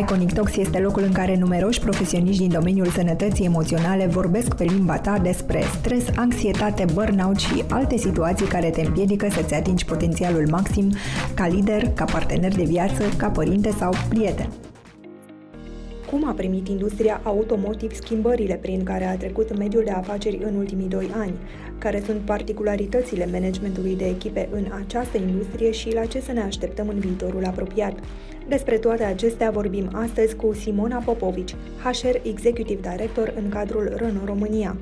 Iconic Talks este locul în care numeroși profesioniști din domeniul sănătății emoționale vorbesc pe limba ta despre stres, anxietate, burnout și alte situații care te împiedică să-ți atingi potențialul maxim ca lider, ca partener de viață, ca părinte sau prieten. Cum a primit industria automotive schimbările prin care a trecut mediul de afaceri în ultimii doi ani? Care sunt particularitățile managementului de echipe în această industrie și la ce să ne așteptăm în viitorul apropiat? Despre toate acestea vorbim astăzi cu Simona Popovici, HR Executive Director în cadrul Renault România.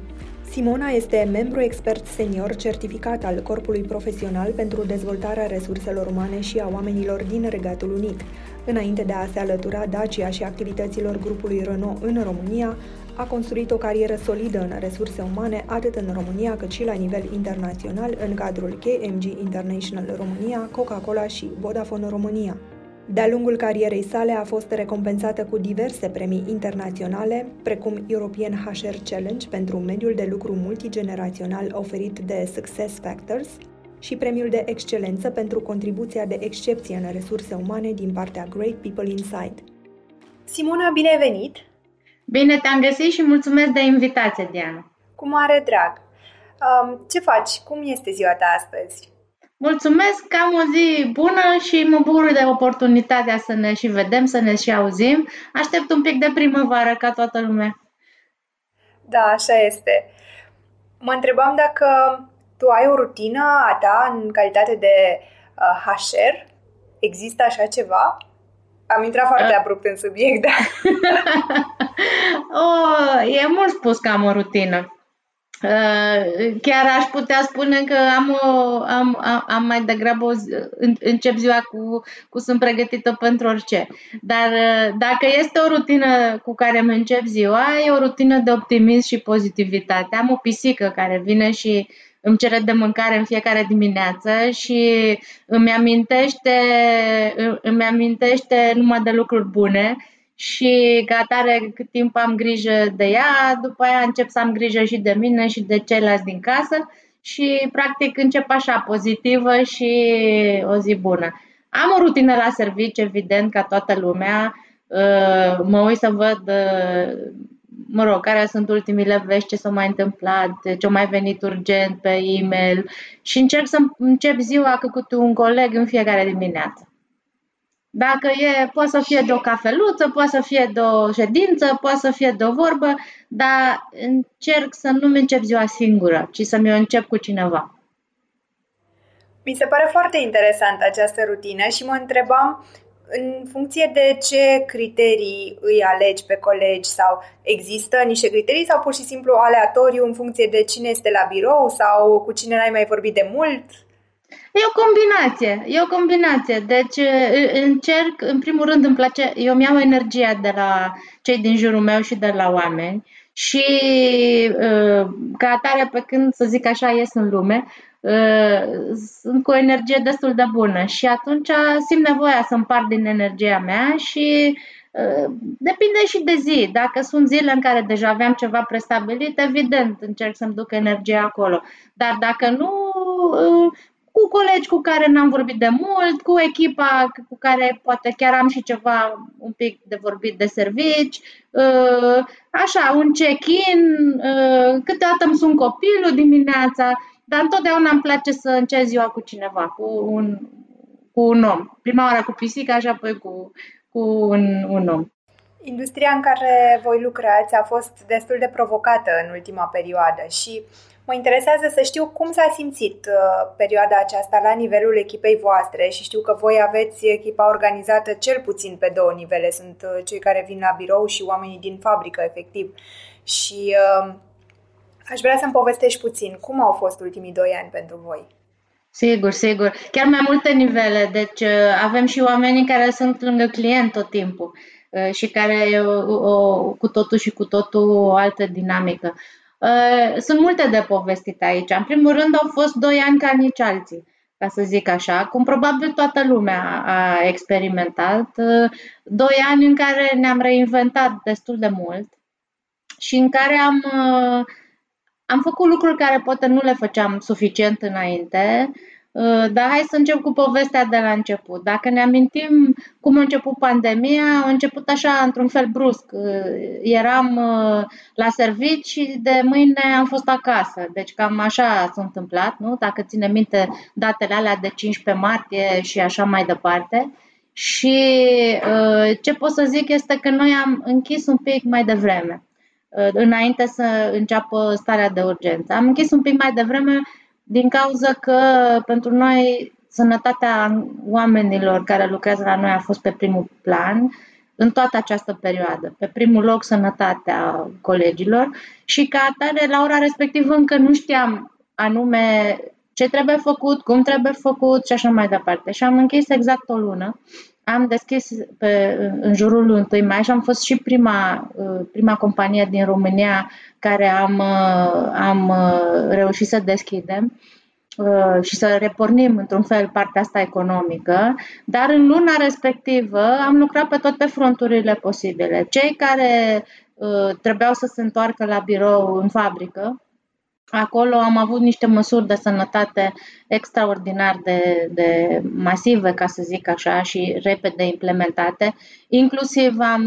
Simona este membru expert senior certificat al Corpului Profesional pentru dezvoltarea resurselor umane și a oamenilor din Regatul Unit. Înainte de a se alătura Dacia și activităților grupului Renault în România, a construit o carieră solidă în resurse umane atât în România cât și la nivel internațional în cadrul KMG International România, Coca-Cola și Vodafone România. De-a lungul carierei sale a fost recompensată cu diverse premii internaționale, precum European HR Challenge pentru mediul de lucru multigenerațional oferit de Success Factors și premiul de excelență pentru contribuția de excepție în resurse umane din partea Great People Inside. Simona, bine ai venit! Bine te-am găsit și mulțumesc de invitație, Diana! Cu mare drag! Um, ce faci? Cum este ziua ta astăzi? Mulțumesc că am o zi bună și mă bucur de oportunitatea să ne și vedem, să ne și auzim. Aștept un pic de primăvară ca toată lumea. Da, așa este. Mă întrebam dacă tu ai o rutină a ta în calitate de uh, HR? Există așa ceva? Am intrat foarte uh. abrupt în subiect, da. oh, e mult spus că am o rutină. Uh, chiar aș putea spune că am, o, am, am, am mai degrabă o zi, încep ziua cu, cu sunt pregătită pentru orice. Dar uh, dacă este o rutină cu care îmi încep ziua, e o rutină de optimism și pozitivitate. Am o pisică care vine și îmi cere de mâncare în fiecare dimineață și îmi amintește, îmi amintește numai de lucruri bune și ca atare cât timp am grijă de ea, după aia încep să am grijă și de mine și de ceilalți din casă și practic încep așa pozitivă și o zi bună. Am o rutină la serviciu, evident, ca toată lumea. Uh, mă uit să văd, uh, mă rog, care sunt ultimile vești, ce s-a mai întâmplat, ce a mai venit urgent pe e-mail și încerc să încep ziua cu un coleg în fiecare dimineață. Dacă e, poate să fie de o cafeluță, poate să fie de o ședință, poate să fie de o vorbă, dar încerc să nu-mi încep ziua singură, ci să mi-o încep cu cineva. Mi se pare foarte interesantă această rutină și mă întrebam în funcție de ce criterii îi alegi pe colegi sau există niște criterii sau pur și simplu aleatoriu în funcție de cine este la birou sau cu cine n-ai mai vorbit de mult? E o combinație, e o combinație. Deci încerc, în primul rând îmi place, eu mi-am energia de la cei din jurul meu și de la oameni și ca atare pe când, să zic așa, ies în lume, sunt cu o energie destul de bună și atunci simt nevoia să împart din energia mea și Depinde și de zi. Dacă sunt zile în care deja aveam ceva prestabilit, evident, încerc să-mi duc energia acolo. Dar dacă nu, cu colegi cu care n-am vorbit de mult, cu echipa cu care poate chiar am și ceva un pic de vorbit de servici, uh, așa, un check-in, uh, câteodată îmi sun copilul dimineața, dar întotdeauna îmi place să încep ziua cu cineva, cu un, cu un om. Prima oară cu pisica și apoi cu, cu un, un om. Industria în care voi lucrați a fost destul de provocată în ultima perioadă și Mă interesează să știu cum s-a simțit uh, perioada aceasta la nivelul echipei voastre și știu că voi aveți echipa organizată cel puțin pe două nivele. Sunt uh, cei care vin la birou și oamenii din fabrică, efectiv. Și uh, aș vrea să-mi povestești puțin cum au fost ultimii doi ani pentru voi. Sigur, sigur. Chiar mai multe nivele. Deci uh, avem și oamenii care sunt lângă client tot timpul uh, și care o, o, cu totul și cu totul o altă dinamică. Uh, sunt multe de povestit aici. În primul rând au fost doi ani ca nici alții, ca să zic așa, cum probabil toată lumea a experimentat. Uh, doi ani în care ne-am reinventat destul de mult și în care am, uh, am făcut lucruri care poate nu le făceam suficient înainte. Uh, dar hai să încep cu povestea de la început. Dacă ne amintim cum a început pandemia, a început așa, într-un fel brusc. Uh, eram uh, la servici și de mâine am fost acasă. Deci cam așa s-a întâmplat, nu? Dacă ține minte datele alea de 15 martie și așa mai departe. Și ce pot să zic este că noi am închis un pic mai devreme, înainte să înceapă starea de urgență. Am închis un pic mai devreme din cauza că pentru noi sănătatea oamenilor care lucrează la noi a fost pe primul plan în toată această perioadă. Pe primul loc sănătatea colegilor și ca atare la ora respectivă încă nu știam anume ce trebuie făcut, cum trebuie făcut și așa mai departe. Și am închis exact o lună. Am deschis pe, în jurul lui 1 mai și am fost și prima, prima companie din România care am, uh, am uh, reușit să deschidem uh, și să repornim într-un fel partea asta economică, dar în luna respectivă am lucrat pe toate fronturile posibile. Cei care trebuiau să se întoarcă la birou în fabrică, Acolo am avut niște măsuri de sănătate extraordinar de, de masive, ca să zic așa, și repede implementate. Inclusiv am,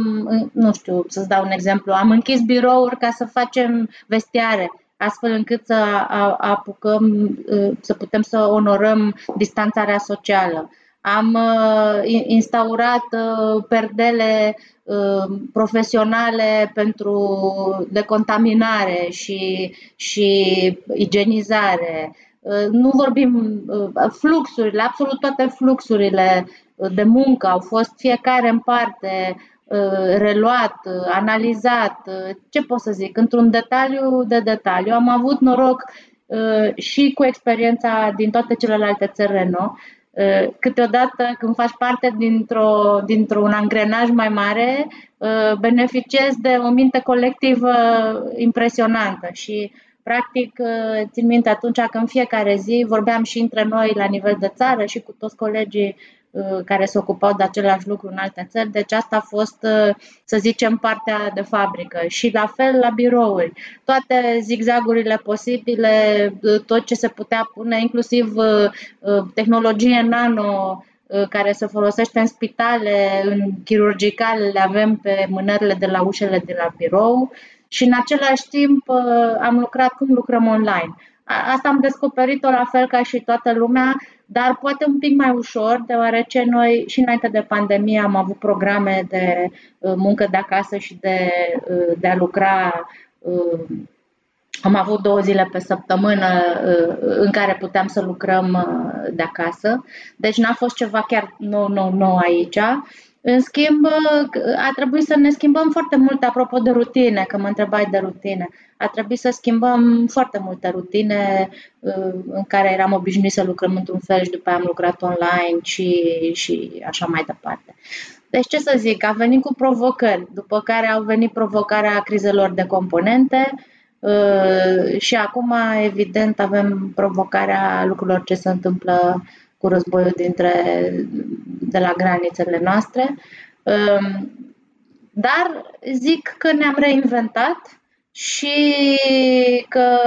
nu știu, să-ți dau un exemplu, am închis birouri ca să facem vestiare, astfel încât să apucăm, să putem să onorăm distanțarea socială. Am uh, instaurat uh, perdele uh, profesionale pentru decontaminare și, și igienizare. Nu vorbim fluxurile, absolut toate fluxurile de muncă au fost fiecare în parte reluat, analizat, ce pot să zic, într-un detaliu de detaliu. Am avut noroc și cu experiența din toate celelalte țări Renault Uh, câteodată, când faci parte dintr-o, dintr-un angrenaj mai mare, uh, beneficiezi de o minte colectivă impresionantă și Practic, uh, țin minte atunci că în fiecare zi vorbeam și între noi la nivel de țară și cu toți colegii Uh, care se ocupau de același lucru în alte țări, deci asta a fost, uh, să zicem, partea de fabrică. Și la fel la birouri, toate zigzagurile posibile, uh, tot ce se putea pune, inclusiv tehnologie nano, care se folosește în spitale, în chirurgicale, le avem pe mânările de la ușele de la birou și în același timp am lucrat cum lucrăm online. Asta am descoperit-o la fel ca și toată lumea, dar poate un pic mai ușor, deoarece noi și înainte de pandemie am avut programe de uh, muncă de acasă și de, uh, de a lucra. Uh, am avut două zile pe săptămână în care puteam să lucrăm de acasă, deci n-a fost ceva chiar nou, nou, nou aici. În schimb, a trebuit să ne schimbăm foarte mult, apropo de rutine, că mă întrebai de rutine. A trebuit să schimbăm foarte multe rutine uh, în care eram obișnuit să lucrăm într-un fel și după aia am lucrat online și, și așa mai departe. Deci ce să zic, a venit cu provocări, după care au venit provocarea crizelor de componente uh, și acum, evident, avem provocarea lucrurilor ce se întâmplă cu războiul dintre, de la granițele noastre. Um, dar zic că ne-am reinventat și că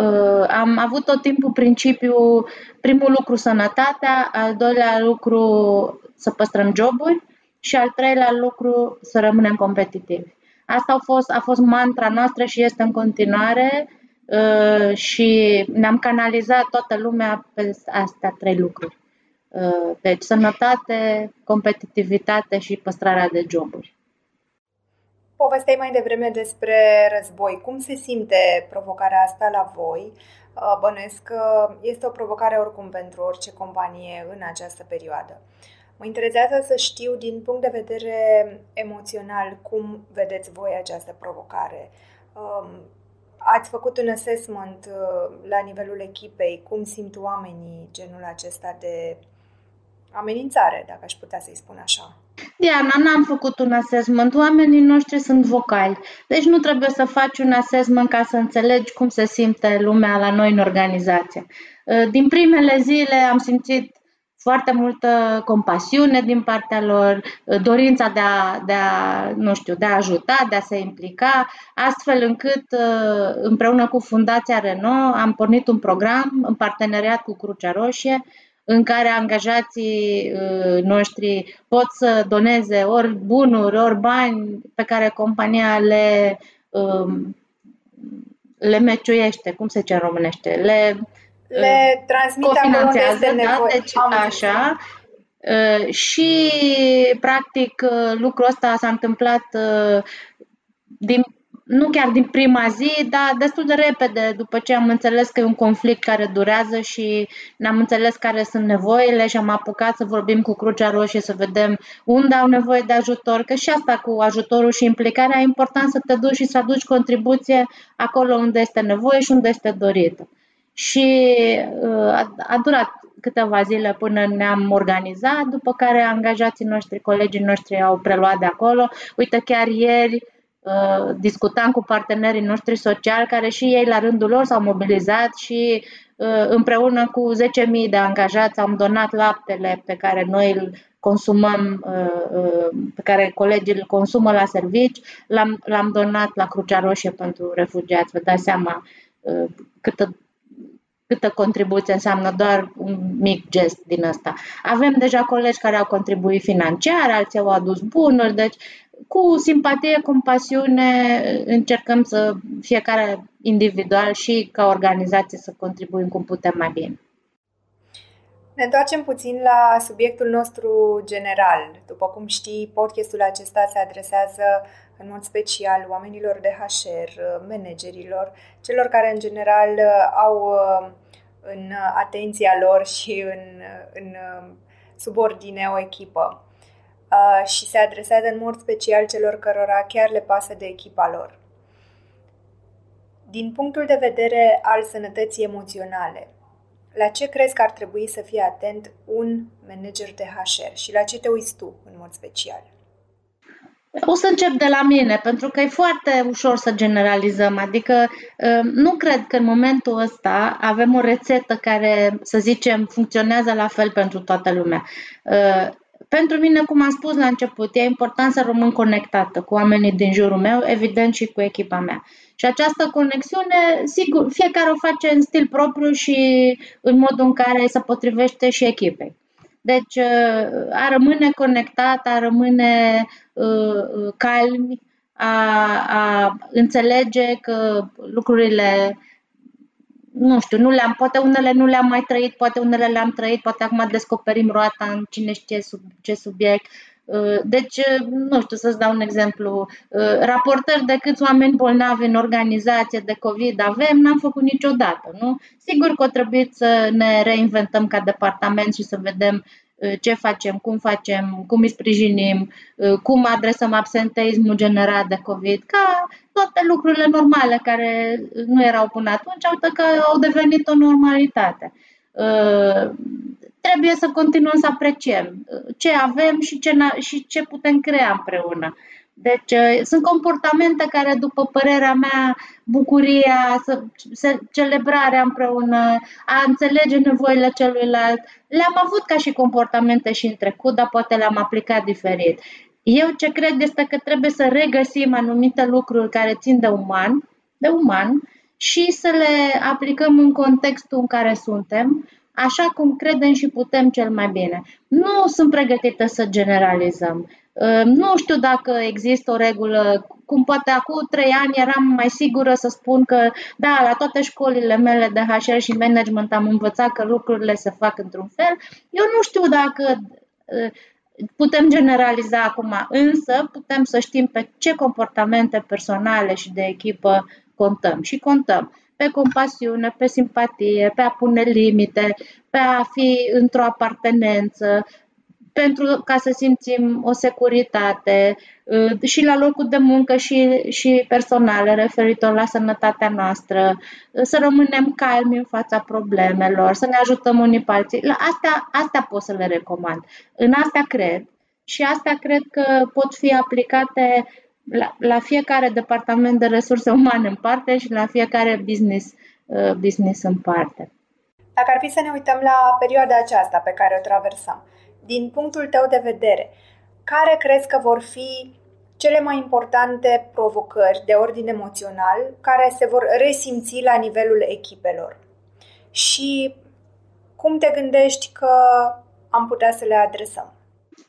uh, am avut tot timpul principiul, primul lucru sănătatea, al doilea lucru să păstrăm joburi și al treilea lucru să rămânem competitivi. Asta a fost, a fost mantra noastră și este în continuare Uh, și ne-am canalizat toată lumea pe astea trei lucruri. Uh, deci sănătate, competitivitate și păstrarea de joburi. Povesteai mai devreme despre război. Cum se simte provocarea asta la voi? Uh, bănuiesc că este o provocare oricum pentru orice companie în această perioadă. Mă interesează să știu din punct de vedere emoțional cum vedeți voi această provocare. Um, Ați făcut un assessment uh, la nivelul echipei, cum simt oamenii genul acesta de amenințare, dacă aș putea să-i spun așa. Diana, n-am făcut un assessment. Oamenii noștri sunt vocali. Deci nu trebuie să faci un assessment ca să înțelegi cum se simte lumea la noi în organizație. Uh, din primele zile am simțit foarte multă compasiune din partea lor, dorința de a, de a, nu știu, de a ajuta, de a se implica, astfel încât împreună cu Fundația Renault am pornit un program în parteneriat cu Crucea Roșie în care angajații noștri pot să doneze ori bunuri, ori bani pe care compania le le meciuiește, cum se zice în românește, le, le transmite cofinanțează, acolo da? Deci Am așa. Uh, și practic uh, lucrul ăsta s-a întâmplat uh, din nu chiar din prima zi, dar destul de repede, după ce am înțeles că e un conflict care durează și ne-am înțeles care sunt nevoile și am apucat să vorbim cu Crucea Roșie să vedem unde au nevoie de ajutor, că și asta cu ajutorul și implicarea e important să te duci și să aduci contribuție acolo unde este nevoie și unde este dorită. Și uh, a, a durat câteva zile până ne-am organizat, după care angajații noștri, colegii noștri au preluat de acolo. Uite, chiar ieri Uh, discutam cu partenerii noștri sociali care și ei la rândul lor s-au mobilizat și uh, împreună cu 10.000 de angajați am donat laptele pe care noi îl consumăm, uh, pe care colegii îl consumă la servici, l-am, l-am donat la Crucea Roșie pentru refugiați. Vă dați seama câtă câtă contribuție înseamnă doar un mic gest din ăsta. Avem deja colegi care au contribuit financiar, alții au adus bunuri, deci cu simpatie, compasiune, încercăm să fiecare individual și ca organizație să contribuim cum putem mai bine. Ne întoarcem puțin la subiectul nostru general. După cum știi, podcastul acesta se adresează în mod special oamenilor de HR, managerilor, celor care în general au în atenția lor și în, în subordine o echipă și se adresează în mod special celor cărora chiar le pasă de echipa lor. Din punctul de vedere al sănătății emoționale, la ce crezi că ar trebui să fie atent un manager de HR și la ce te uiți tu în mod special? O să încep de la mine, pentru că e foarte ușor să generalizăm. Adică nu cred că în momentul ăsta avem o rețetă care, să zicem, funcționează la fel pentru toată lumea. Pentru mine, cum am spus la început, e important să rămân conectată cu oamenii din jurul meu, evident și cu echipa mea. Și această conexiune, sigur, fiecare o face în stil propriu și în modul în care se potrivește și echipei. Deci, a rămâne conectat, a rămâne uh, calmi, a, a înțelege că lucrurile nu știu, nu le-am, poate unele nu le-am mai trăit, poate unele le-am trăit, poate acum descoperim roata în cine știe sub ce subiect. Uh, deci, uh, nu știu, să-ți dau un exemplu. Uh, raportări de câți oameni bolnavi în organizație de COVID avem, n-am făcut niciodată, nu? Sigur că o trebuie să ne reinventăm ca departament și să vedem ce facem, cum facem, cum îi sprijinim, cum adresăm absenteismul generat de COVID, ca toate lucrurile normale care nu erau până atunci, uite că au devenit o normalitate. Trebuie să continuăm să apreciem ce avem și ce, și ce putem crea împreună. Deci uh, sunt comportamente care, după părerea mea, bucuria, să, celebrarea împreună, a înțelege nevoile celuilalt, le-am avut ca și comportamente și în trecut, dar poate le-am aplicat diferit. Eu ce cred este că trebuie să regăsim anumite lucruri care țin de uman, de uman și să le aplicăm în contextul în care suntem, așa cum credem și putem cel mai bine. Nu sunt pregătită să generalizăm. Ehm, nu știu dacă există o regulă, cum poate acum trei ani eram mai sigură să spun că, da, la toate școlile mele de HR și management am învățat că lucrurile se fac într-un fel. Eu nu știu dacă putem generaliza acum, însă putem să știm pe ce comportamente personale și de echipă contăm. Și contăm pe compasiune, pe simpatie, pe a pune limite, pe a fi într-o apartenență, pentru ca să simțim o securitate uh, și la locul de muncă și, și personale referitor la sănătatea noastră, uh, să rămânem calmi în fața problemelor, să ne ajutăm unii pe alții. La astea, astea pot să le recomand. În astea cred și astea cred că pot fi aplicate la, la fiecare departament de resurse umane în parte și la fiecare business, uh, business în parte. Dacă ar fi să ne uităm la perioada aceasta pe care o traversăm, din punctul tău de vedere, care crezi că vor fi cele mai importante provocări de ordin emoțional care se vor resimți la nivelul echipelor? Și cum te gândești că am putea să le adresăm?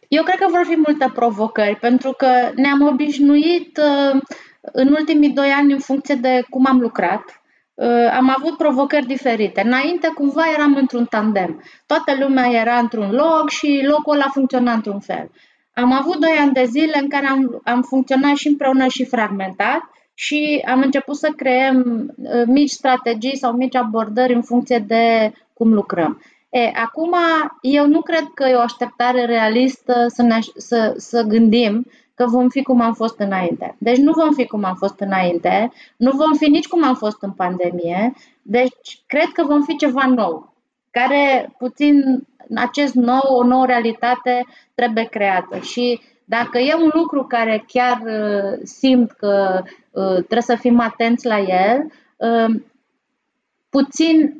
Eu cred că vor fi multe provocări, pentru că ne-am obișnuit uh, în ultimii doi ani în funcție de cum am lucrat. Uh, am avut provocări diferite. Înainte, cumva, eram într-un tandem. Toată lumea era într-un loc și locul ăla funcționa într-un fel. Am avut doi ani de zile în care am, am funcționat și împreună și fragmentat și am început să creăm uh, mici strategii sau mici abordări în funcție de cum lucrăm. E, acum, eu nu cred că e o așteptare realistă să, ne, să, să gândim că vom fi cum am fost înainte. Deci nu vom fi cum am fost înainte, nu vom fi nici cum am fost în pandemie, deci cred că vom fi ceva nou, care puțin acest nou, o nouă realitate trebuie creată și dacă e un lucru care chiar uh, simt că uh, trebuie să fim atenți la el, uh, puțin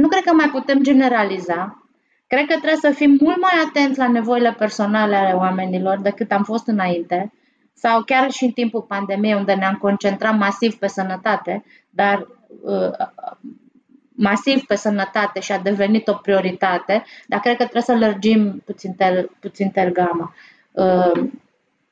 nu cred că mai putem generaliza. Cred că trebuie să fim mult mai atenți la nevoile personale ale oamenilor decât am fost înainte sau chiar și în timpul pandemiei unde ne-am concentrat masiv pe sănătate, dar uh, masiv pe sănătate și a devenit o prioritate, dar cred că trebuie să lărgim puțin, tel, puțin tel gama. Uh,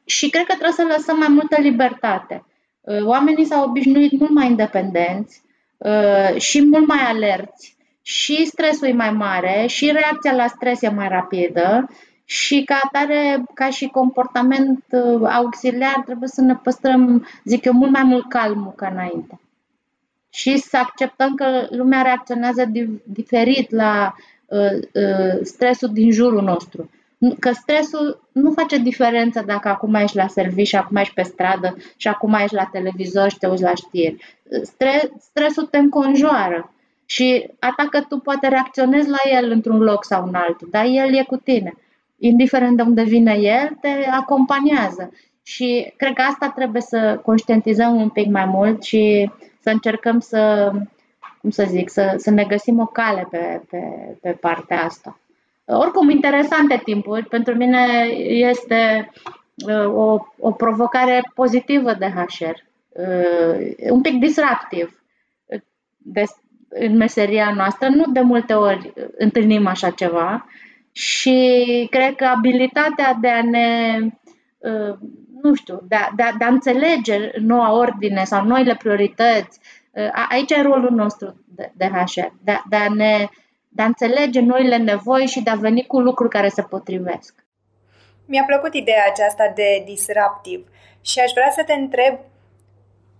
și cred că trebuie să lăsăm mai multă libertate. Uh, oamenii s-au obișnuit mult mai independenți uh, și mult mai alerți și stresul e mai mare și reacția la stres e mai rapidă și ca atare, ca și comportament uh, auxiliar, trebuie să ne păstrăm, zic eu, mult mai mult calmul ca înainte. Și să acceptăm că lumea reacționează diferit la uh, uh, stresul din jurul nostru. Că stresul nu face diferență dacă acum ești la serviciu și acum ești pe stradă și acum ești la televizor și te uiți la știri. Stre- stresul te înconjoară și atacă tu poate reacționezi la el într-un loc sau în altul, dar el e cu tine. Indiferent de unde vine el, te acompaniază. Și cred că asta trebuie să conștientizăm un pic mai mult și să încercăm să, cum să zic, să, să ne găsim o cale pe, pe, pe partea asta. Oricum, interesante timpuri. Pentru mine este uh, o, o provocare pozitivă de HR, uh, un pic disruptiv. Des, în meseria noastră nu de multe ori întâlnim așa ceva și cred că abilitatea de a ne, uh, nu știu, de a, de a, de a înțelege noua ordine sau noile priorități, uh, aici e rolul nostru de, de HR, de, de, a ne, de a înțelege noile nevoi și de a veni cu lucruri care se potrivesc. Mi-a plăcut ideea aceasta de disruptiv și aș vrea să te întreb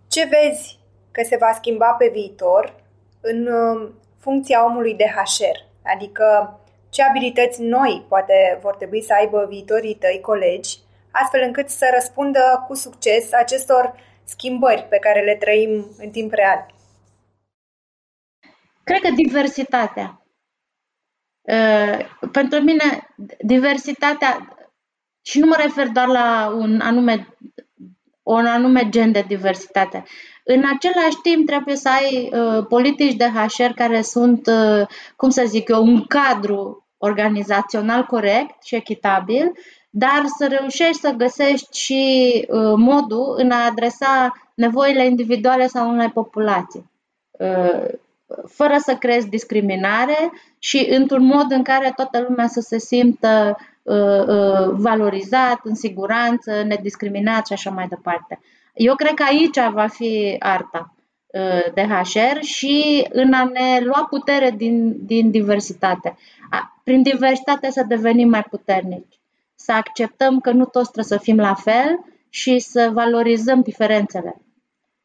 ce vezi că se va schimba pe viitor în um, funcția omului de HR, adică ce abilități noi poate vor trebui să aibă viitorii tăi colegi, astfel încât să răspundă cu succes acestor schimbări pe care le trăim în timp real. Cred că diversitatea. Uh, pentru mine, diversitatea, și nu mă refer doar la un anume, un anume gen de diversitate, în același timp, trebuie să ai uh, politici de HR care sunt, uh, cum să zic eu, un cadru organizațional corect și echitabil, dar să reușești să găsești și uh, modul în a adresa nevoile individuale sau unei populații. Uh, fără să creezi discriminare și într-un mod în care toată lumea să se simtă uh, uh, valorizat, în siguranță, nediscriminat și așa mai departe. Eu cred că aici va fi arta uh, de HR și în a ne lua putere din, din diversitate. Prin diversitate să devenim mai puternici, să acceptăm că nu toți trebuie să fim la fel și să valorizăm diferențele.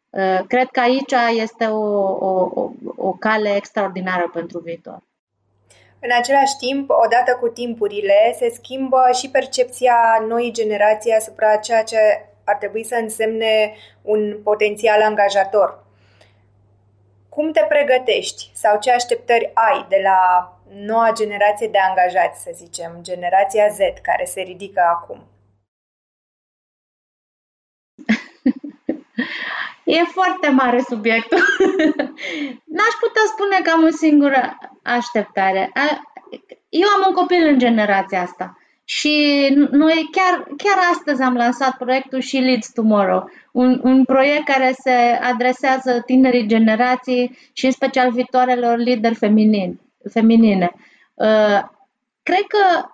Uh, cred că aici este o, o, o, o cale extraordinară pentru viitor. În același timp, odată cu timpurile, se schimbă și percepția noii generații asupra ceea ce ar trebui să însemne un potențial angajator. Cum te pregătești sau ce așteptări ai de la noua generație de angajați, să zicem, generația Z, care se ridică acum? E foarte mare subiectul. N-aș putea spune că am un singur așteptare. Eu am un copil în generația asta și noi chiar, chiar astăzi am lansat proiectul și Leads Tomorrow, un, un proiect care se adresează tinerii generații și în special viitoarelor lideri feminini, feminine. Uh, cred că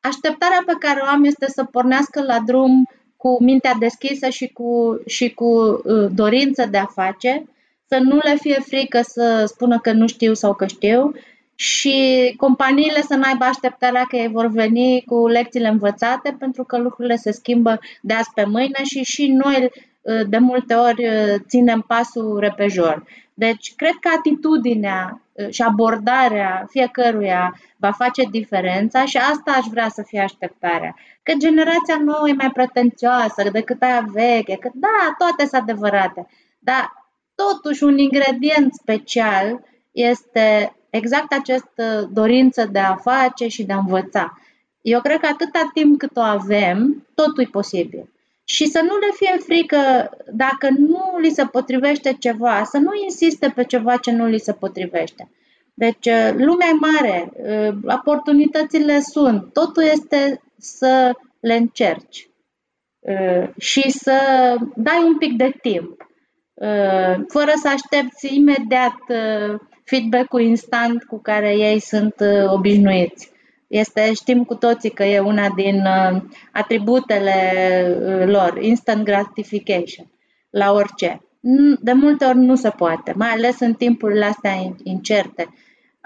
așteptarea pe care o am este să pornească la drum cu mintea deschisă și cu, și cu uh, dorință de a face, să nu le fie frică să spună că nu știu sau că știu și companiile să n-aibă așteptarea că ei vor veni cu lecțiile învățate pentru că lucrurile se schimbă de azi pe mâine și și noi uh, de multe ori uh, ținem pasul repejor. Deci, cred că atitudinea uh, și abordarea fiecăruia va face diferența și asta aș vrea să fie așteptarea. Că generația nouă e mai pretențioasă decât aia veche, că da, toate sunt adevărate, dar totuși un ingredient special este exact această dorință de a face și de a învăța. Eu cred că atâta timp cât o avem, totul e posibil. Și să nu le fie frică dacă nu li se potrivește ceva, să nu insiste pe ceva ce nu li se potrivește. Deci, uh, lumea e mare, uh, oportunitățile sunt, totul este să le încerci uh, și să dai un pic de timp, fără să aștepți imediat feedback-ul instant cu care ei sunt obișnuiți. Este, știm cu toții că e una din atributele lor, instant gratification, la orice. De multe ori nu se poate, mai ales în timpurile astea incerte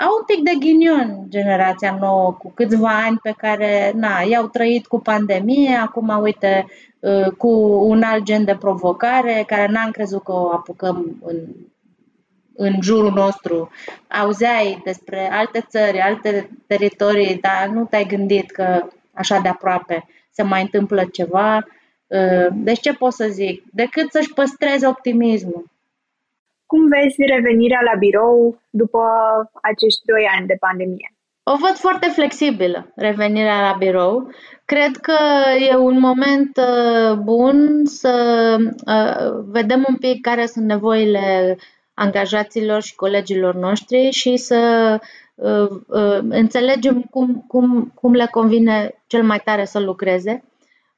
au un pic de ghinion generația nouă cu câțiva ani pe care na, i-au trăit cu pandemie, acum uite uh, cu un alt gen de provocare care n-am crezut că o apucăm în, în jurul nostru. Auzeai despre alte țări, alte teritorii, dar nu te-ai gândit că așa de aproape se mai întâmplă ceva. Uh, deci ce pot să zic? Decât să-și păstreze optimismul cum vezi revenirea la birou după acești doi ani de pandemie? O văd foarte flexibilă, revenirea la birou. Cred că e un moment uh, bun să uh, vedem un pic care sunt nevoile angajaților și colegilor noștri și să uh, înțelegem cum, cum, cum le convine cel mai tare să lucreze.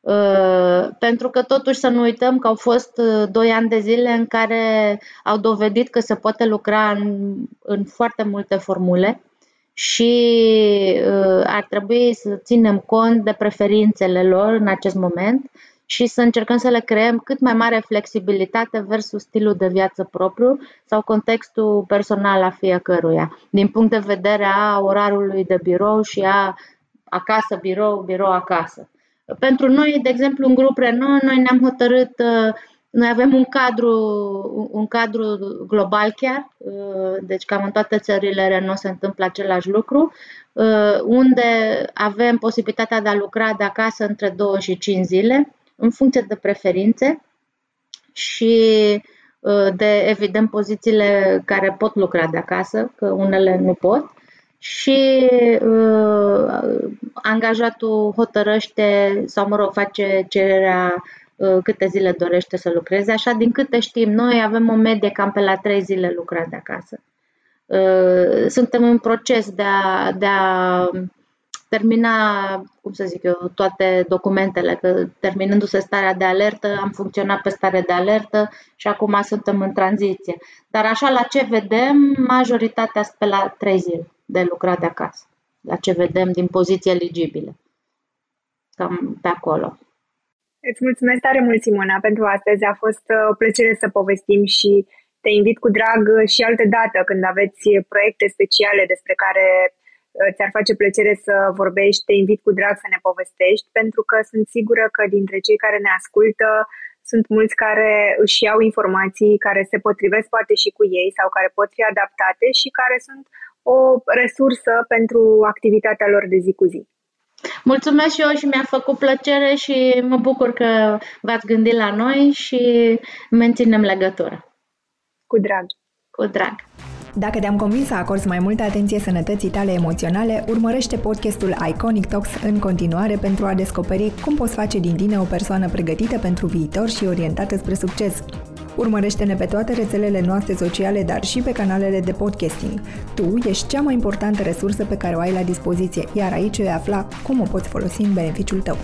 Uh, pentru că totuși să nu uităm că au fost uh, doi ani de zile în care au dovedit că se poate lucra în, în foarte multe formule și uh, ar trebui să ținem cont de preferințele lor în acest moment și să încercăm să le creăm cât mai mare flexibilitate versus stilul de viață propriu sau contextul personal a fiecăruia, din punct de vedere a orarului de birou și a acasă, birou, birou, acasă. Pentru noi, de exemplu, în grup Renault, noi ne-am hotărât, uh, noi avem un cadru, un cadru global chiar, uh, deci cam în toate țările Renault se întâmplă același lucru, uh, unde avem posibilitatea de a lucra de acasă între 2 și 5 zile, în funcție de preferințe și de, evident, pozițiile care pot lucra de acasă, că unele nu pot și uh, angajatul hotărăște sau, mă rog, face cererea uh, câte zile dorește să lucreze. Așa, din câte știm noi, avem o medie cam pe la trei zile lucrat de acasă. Uh, suntem în proces de a, de a termina, cum să zic eu, toate documentele, că terminându-se starea de alertă, am funcționat pe stare de alertă și acum suntem în tranziție. Dar așa, la ce vedem, majoritatea sunt pe la trei zile de lucrat de acasă, la ce vedem din poziții eligibile. Cam pe acolo. Îți mulțumesc tare mult, Simona, pentru astăzi. A fost uh, o plăcere să povestim și te invit cu drag și altă dată când aveți proiecte speciale despre care uh, ți-ar face plăcere să vorbești, te invit cu drag să ne povestești, pentru că sunt sigură că dintre cei care ne ascultă sunt mulți care își iau informații care se potrivesc poate și cu ei sau care pot fi adaptate și care sunt o resursă pentru activitatea lor de zi cu zi. Mulțumesc și eu și mi-a făcut plăcere și mă bucur că v-ați gândit la noi și menținem legătura. Cu drag. Cu drag. Dacă te-am convins să acorzi mai multă atenție sănătății tale emoționale, urmărește podcastul Iconic Talks în continuare pentru a descoperi cum poți face din tine o persoană pregătită pentru viitor și orientată spre succes. Urmărește-ne pe toate rețelele noastre sociale, dar și pe canalele de podcasting. Tu ești cea mai importantă resursă pe care o ai la dispoziție, iar aici vei afla cum o poți folosi în beneficiul tău.